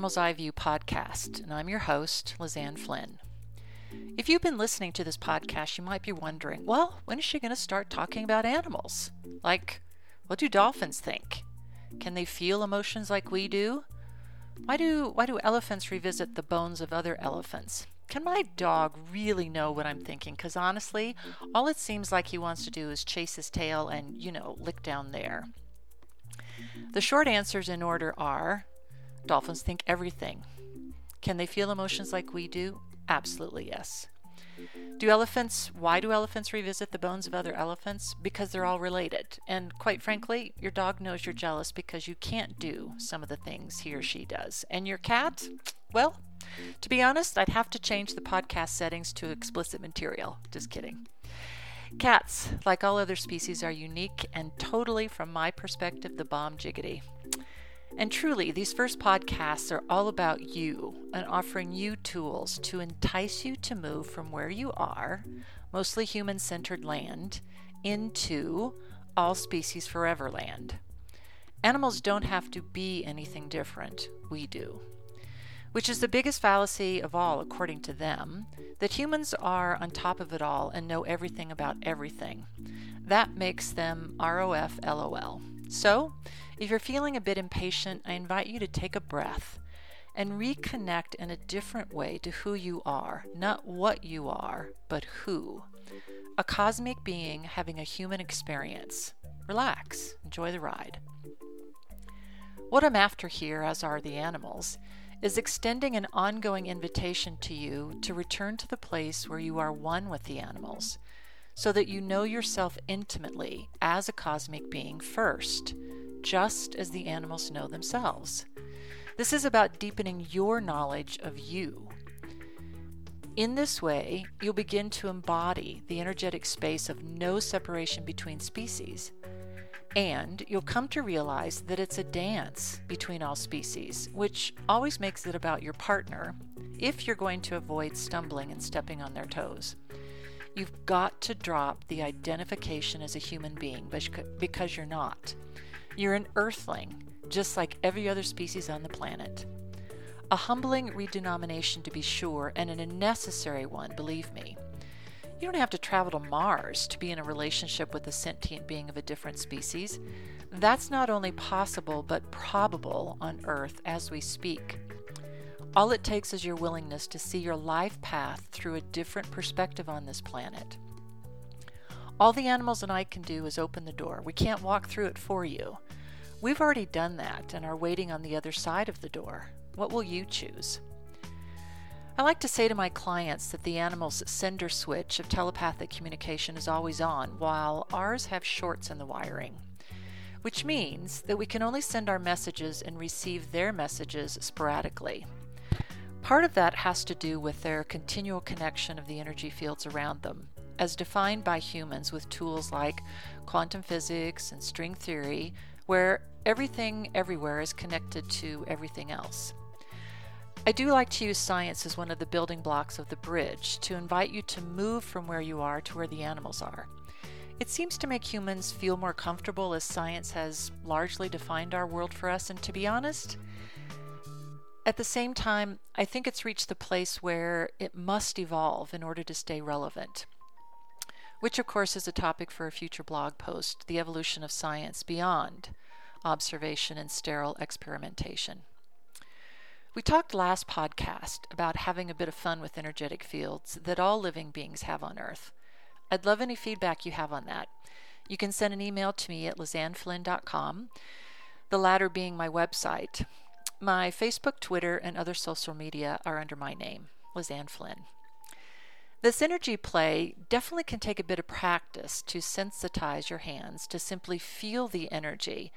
Animals Eye View podcast, and I'm your host, Lizanne Flynn. If you've been listening to this podcast, you might be wondering, well, when is she going to start talking about animals? Like, what do dolphins think? Can they feel emotions like we do? Why do why do elephants revisit the bones of other elephants? Can my dog really know what I'm thinking? Because honestly, all it seems like he wants to do is chase his tail and, you know, lick down there. The short answers in order are dolphins think everything. Can they feel emotions like we do? Absolutely yes. Do elephants, why do elephants revisit the bones of other elephants? Because they're all related. And quite frankly, your dog knows you're jealous because you can't do some of the things he or she does. And your cat, well, to be honest, I'd have to change the podcast settings to explicit material. Just kidding. Cats, like all other species, are unique and totally, from my perspective, the bomb jiggity. And truly, these first podcasts are all about you and offering you tools to entice you to move from where you are, mostly human centered land, into all species forever land. Animals don't have to be anything different, we do. Which is the biggest fallacy of all, according to them, that humans are on top of it all and know everything about everything. That makes them ROF LOL. So, if you're feeling a bit impatient, I invite you to take a breath and reconnect in a different way to who you are, not what you are, but who. A cosmic being having a human experience. Relax, enjoy the ride. What I'm after here, as are the animals, is extending an ongoing invitation to you to return to the place where you are one with the animals, so that you know yourself intimately as a cosmic being first just as the animals know themselves. This is about deepening your knowledge of you. In this way, you'll begin to embody the energetic space of no separation between species. And you'll come to realize that it's a dance between all species, which always makes it about your partner if you're going to avoid stumbling and stepping on their toes. You've got to drop the identification as a human being because you're not. You're an earthling, just like every other species on the planet. A humbling redenomination, to be sure, and a necessary one, believe me. You don't have to travel to Mars to be in a relationship with a sentient being of a different species. That's not only possible, but probable on Earth as we speak. All it takes is your willingness to see your life path through a different perspective on this planet. All the animals and I can do is open the door. We can't walk through it for you. We've already done that and are waiting on the other side of the door. What will you choose? I like to say to my clients that the animal's sender switch of telepathic communication is always on, while ours have shorts in the wiring, which means that we can only send our messages and receive their messages sporadically. Part of that has to do with their continual connection of the energy fields around them, as defined by humans with tools like quantum physics and string theory, where everything everywhere is connected to everything else. I do like to use science as one of the building blocks of the bridge to invite you to move from where you are to where the animals are. It seems to make humans feel more comfortable as science has largely defined our world for us, and to be honest, at the same time, I think it's reached the place where it must evolve in order to stay relevant which of course is a topic for a future blog post the evolution of science beyond observation and sterile experimentation. We talked last podcast about having a bit of fun with energetic fields that all living beings have on Earth. I'd love any feedback you have on that. You can send an email to me at lizanneflynn.com, the latter being my website. My Facebook, Twitter, and other social media are under my name, Lizanne Flynn. This energy play definitely can take a bit of practice to sensitize your hands to simply feel the energy,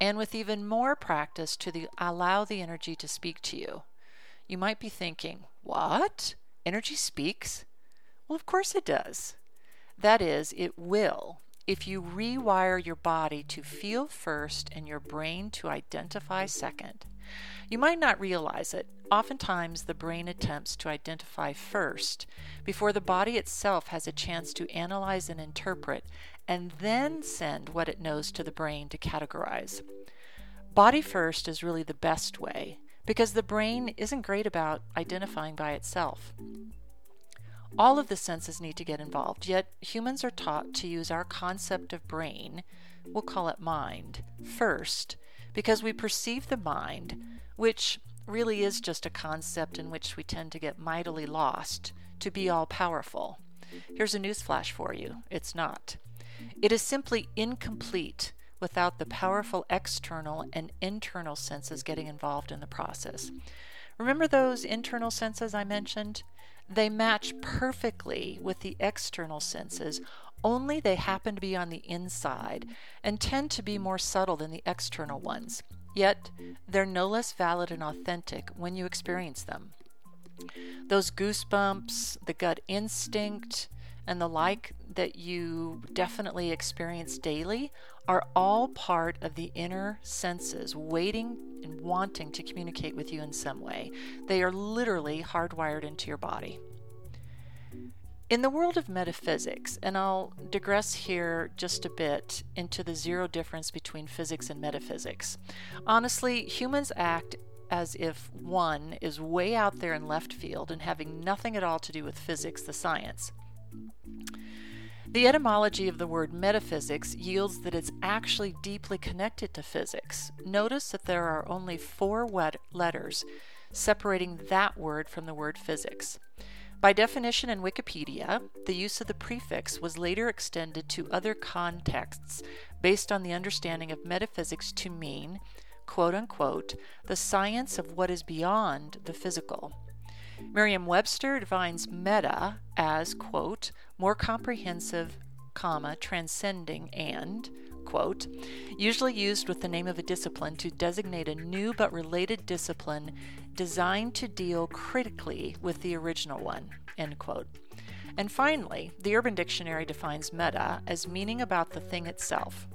and with even more practice to the, allow the energy to speak to you. You might be thinking, What? Energy speaks? Well, of course it does. That is, it will if you rewire your body to feel first and your brain to identify second. You might not realize it. Oftentimes, the brain attempts to identify first before the body itself has a chance to analyze and interpret, and then send what it knows to the brain to categorize. Body first is really the best way because the brain isn't great about identifying by itself. All of the senses need to get involved, yet humans are taught to use our concept of brain, we'll call it mind, first, because we perceive the mind, which really is just a concept in which we tend to get mightily lost, to be all powerful. Here's a newsflash for you it's not. It is simply incomplete without the powerful external and internal senses getting involved in the process. Remember those internal senses I mentioned? They match perfectly with the external senses, only they happen to be on the inside and tend to be more subtle than the external ones. Yet, they're no less valid and authentic when you experience them. Those goosebumps, the gut instinct, and the like that you definitely experience daily are all part of the inner senses waiting and wanting to communicate with you in some way. They are literally hardwired into your body. In the world of metaphysics, and I'll digress here just a bit into the zero difference between physics and metaphysics. Honestly, humans act as if one is way out there in left field and having nothing at all to do with physics, the science. The etymology of the word metaphysics yields that it's actually deeply connected to physics. Notice that there are only four letters separating that word from the word physics. By definition in Wikipedia, the use of the prefix was later extended to other contexts based on the understanding of metaphysics to mean, quote unquote, the science of what is beyond the physical. Merriam Webster defines meta as, quote, more comprehensive, comma, transcending, and, quote, usually used with the name of a discipline to designate a new but related discipline designed to deal critically with the original one, end quote. And finally, the Urban Dictionary defines meta as meaning about the thing itself.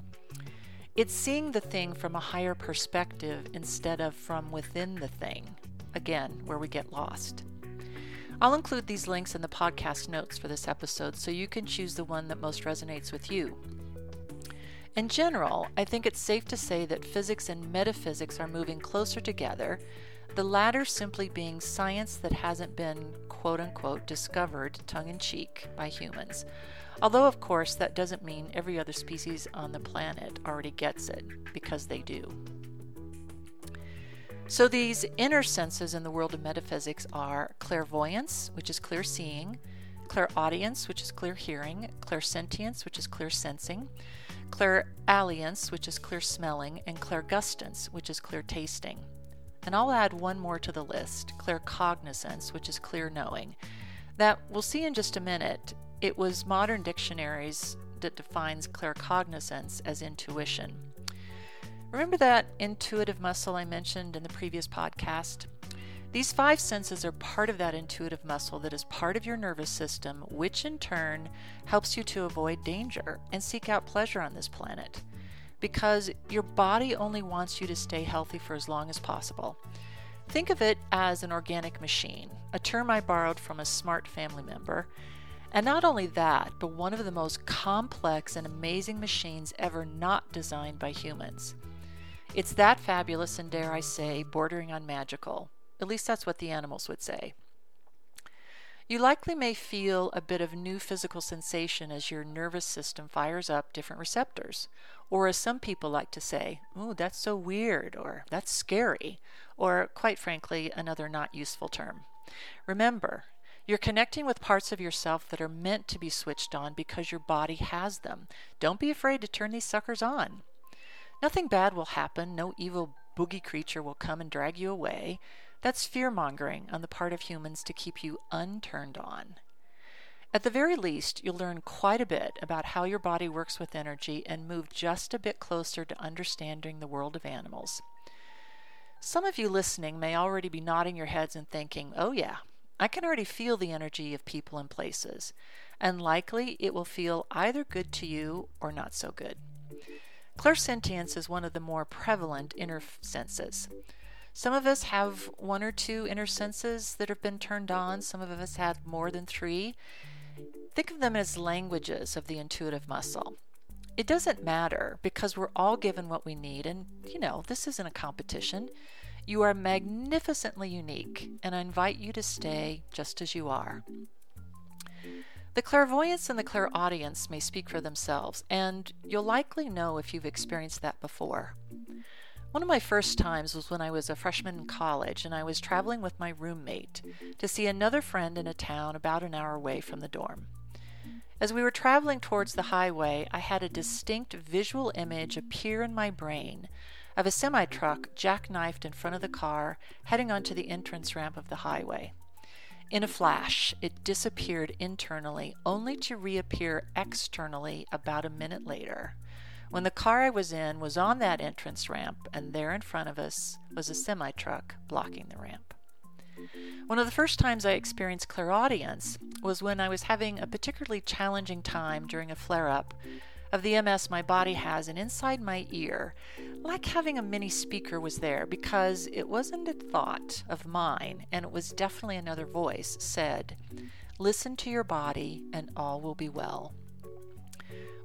It's seeing the thing from a higher perspective instead of from within the thing, again, where we get lost. I'll include these links in the podcast notes for this episode so you can choose the one that most resonates with you. In general, I think it's safe to say that physics and metaphysics are moving closer together, the latter simply being science that hasn't been quote unquote discovered tongue in cheek by humans. Although, of course, that doesn't mean every other species on the planet already gets it, because they do. So, these inner senses in the world of metaphysics are clairvoyance, which is clear seeing, clairaudience, which is clear hearing, clairsentience, which is clear sensing, clairalience, which is clear smelling, and clairgustance, which is clear tasting. And I'll add one more to the list claircognizance, which is clear knowing. That we'll see in just a minute. It was modern dictionaries that defines claircognizance as intuition. Remember that intuitive muscle I mentioned in the previous podcast? These five senses are part of that intuitive muscle that is part of your nervous system, which in turn helps you to avoid danger and seek out pleasure on this planet. Because your body only wants you to stay healthy for as long as possible. Think of it as an organic machine, a term I borrowed from a smart family member. And not only that, but one of the most complex and amazing machines ever not designed by humans. It's that fabulous and, dare I say, bordering on magical. At least that's what the animals would say. You likely may feel a bit of new physical sensation as your nervous system fires up different receptors. Or, as some people like to say, ooh, that's so weird, or that's scary, or, quite frankly, another not useful term. Remember, you're connecting with parts of yourself that are meant to be switched on because your body has them. Don't be afraid to turn these suckers on. Nothing bad will happen, no evil boogie creature will come and drag you away. That's fear mongering on the part of humans to keep you unturned on. At the very least, you'll learn quite a bit about how your body works with energy and move just a bit closer to understanding the world of animals. Some of you listening may already be nodding your heads and thinking, oh, yeah, I can already feel the energy of people and places, and likely it will feel either good to you or not so good. Clairsentience is one of the more prevalent inner senses. Some of us have one or two inner senses that have been turned on, some of us have more than three. Think of them as languages of the intuitive muscle. It doesn't matter because we're all given what we need, and you know, this isn't a competition. You are magnificently unique, and I invite you to stay just as you are. The clairvoyance and the clairaudience may speak for themselves, and you'll likely know if you've experienced that before. One of my first times was when I was a freshman in college and I was traveling with my roommate to see another friend in a town about an hour away from the dorm. As we were traveling towards the highway, I had a distinct visual image appear in my brain of a semi truck jackknifed in front of the car heading onto the entrance ramp of the highway. In a flash, it disappeared internally, only to reappear externally about a minute later. When the car I was in was on that entrance ramp, and there in front of us was a semi truck blocking the ramp. One of the first times I experienced clairaudience was when I was having a particularly challenging time during a flare up of the MS my body has, and inside my ear, like having a mini speaker was there because it wasn't a thought of mine, and it was definitely another voice said, Listen to your body, and all will be well.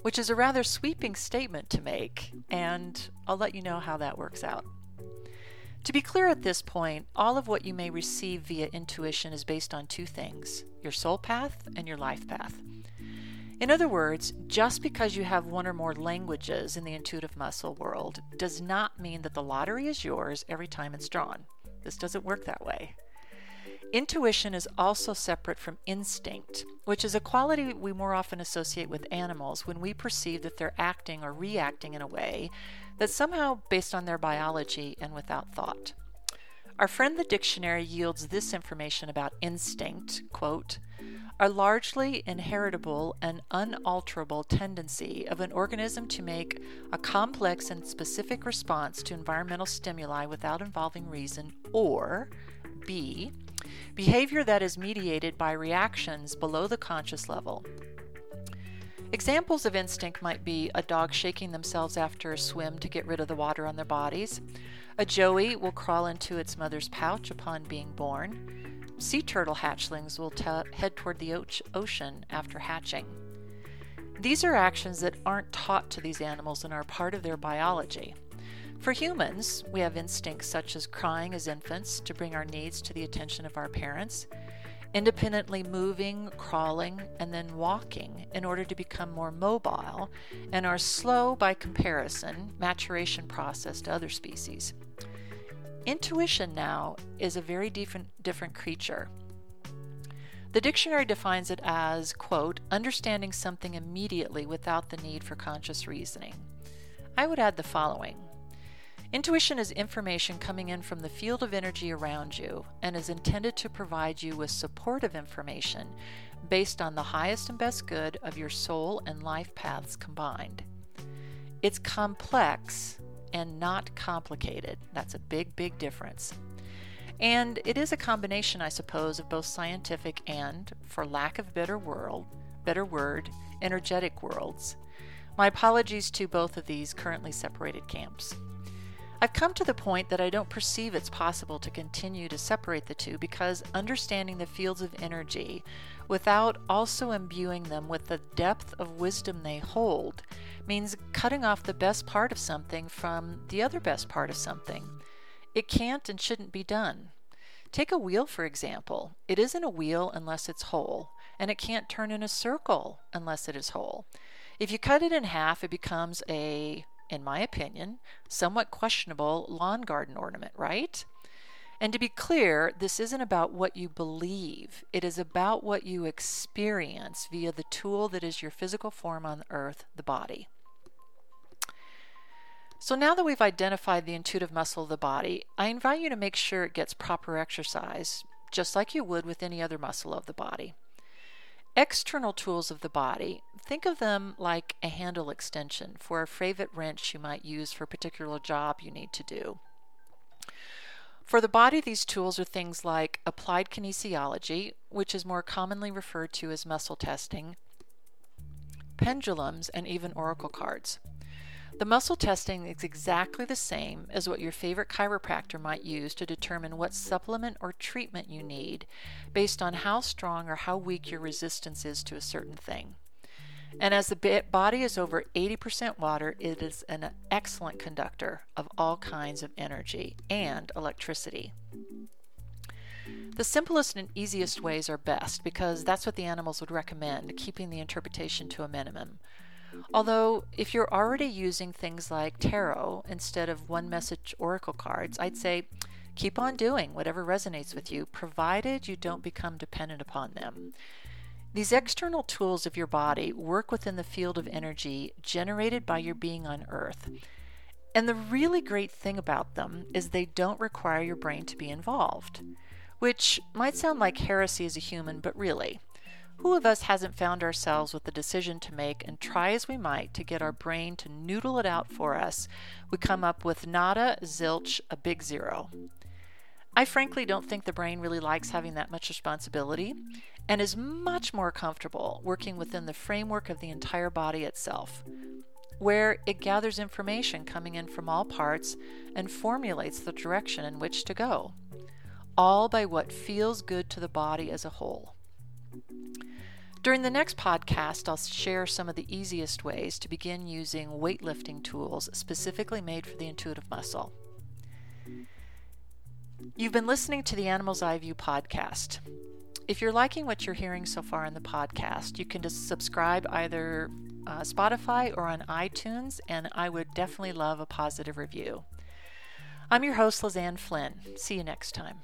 Which is a rather sweeping statement to make, and I'll let you know how that works out. To be clear at this point, all of what you may receive via intuition is based on two things your soul path and your life path. In other words, just because you have one or more languages in the intuitive muscle world does not mean that the lottery is yours every time it's drawn. This doesn't work that way. Intuition is also separate from instinct, which is a quality we more often associate with animals when we perceive that they're acting or reacting in a way that's somehow based on their biology and without thought. Our friend the dictionary yields this information about instinct, quote, a largely inheritable and unalterable tendency of an organism to make a complex and specific response to environmental stimuli without involving reason, or B. Behavior that is mediated by reactions below the conscious level. Examples of instinct might be a dog shaking themselves after a swim to get rid of the water on their bodies. A joey will crawl into its mother's pouch upon being born. Sea turtle hatchlings will head toward the ocean after hatching. These are actions that aren't taught to these animals and are part of their biology. For humans, we have instincts such as crying as infants to bring our needs to the attention of our parents, independently moving, crawling, and then walking in order to become more mobile, and our slow, by comparison, maturation process to other species. Intuition now is a very different, different creature. The dictionary defines it as, quote, understanding something immediately without the need for conscious reasoning. I would add the following Intuition is information coming in from the field of energy around you and is intended to provide you with supportive information based on the highest and best good of your soul and life paths combined. It's complex and not complicated. That's a big, big difference. And it is a combination, I suppose, of both scientific and, for lack of better word, better word, energetic worlds. My apologies to both of these currently separated camps. I've come to the point that I don't perceive it's possible to continue to separate the two because understanding the fields of energy without also imbuing them with the depth of wisdom they hold means cutting off the best part of something from the other best part of something. It can't and shouldn't be done. Take a wheel, for example. It isn't a wheel unless it's whole, and it can't turn in a circle unless it is whole. If you cut it in half, it becomes a, in my opinion, somewhat questionable lawn garden ornament, right? And to be clear, this isn't about what you believe, it is about what you experience via the tool that is your physical form on earth, the body. So now that we've identified the intuitive muscle of the body, I invite you to make sure it gets proper exercise, just like you would with any other muscle of the body. External tools of the body, think of them like a handle extension for a favorite wrench you might use for a particular job you need to do. For the body, these tools are things like applied kinesiology, which is more commonly referred to as muscle testing, pendulums, and even oracle cards. The muscle testing is exactly the same as what your favorite chiropractor might use to determine what supplement or treatment you need based on how strong or how weak your resistance is to a certain thing. And as the body is over 80% water, it is an excellent conductor of all kinds of energy and electricity. The simplest and easiest ways are best because that's what the animals would recommend, keeping the interpretation to a minimum. Although, if you're already using things like tarot instead of one message oracle cards, I'd say keep on doing whatever resonates with you, provided you don't become dependent upon them. These external tools of your body work within the field of energy generated by your being on Earth. And the really great thing about them is they don't require your brain to be involved, which might sound like heresy as a human, but really, who of us hasn't found ourselves with a decision to make and try as we might to get our brain to noodle it out for us? We come up with nada, zilch, a big zero. I frankly don't think the brain really likes having that much responsibility and is much more comfortable working within the framework of the entire body itself, where it gathers information coming in from all parts and formulates the direction in which to go, all by what feels good to the body as a whole. During the next podcast, I'll share some of the easiest ways to begin using weightlifting tools specifically made for the intuitive muscle. You've been listening to the Animal's Eye View podcast. If you're liking what you're hearing so far in the podcast, you can just subscribe either uh, Spotify or on iTunes, and I would definitely love a positive review. I'm your host, Lizanne Flynn. See you next time.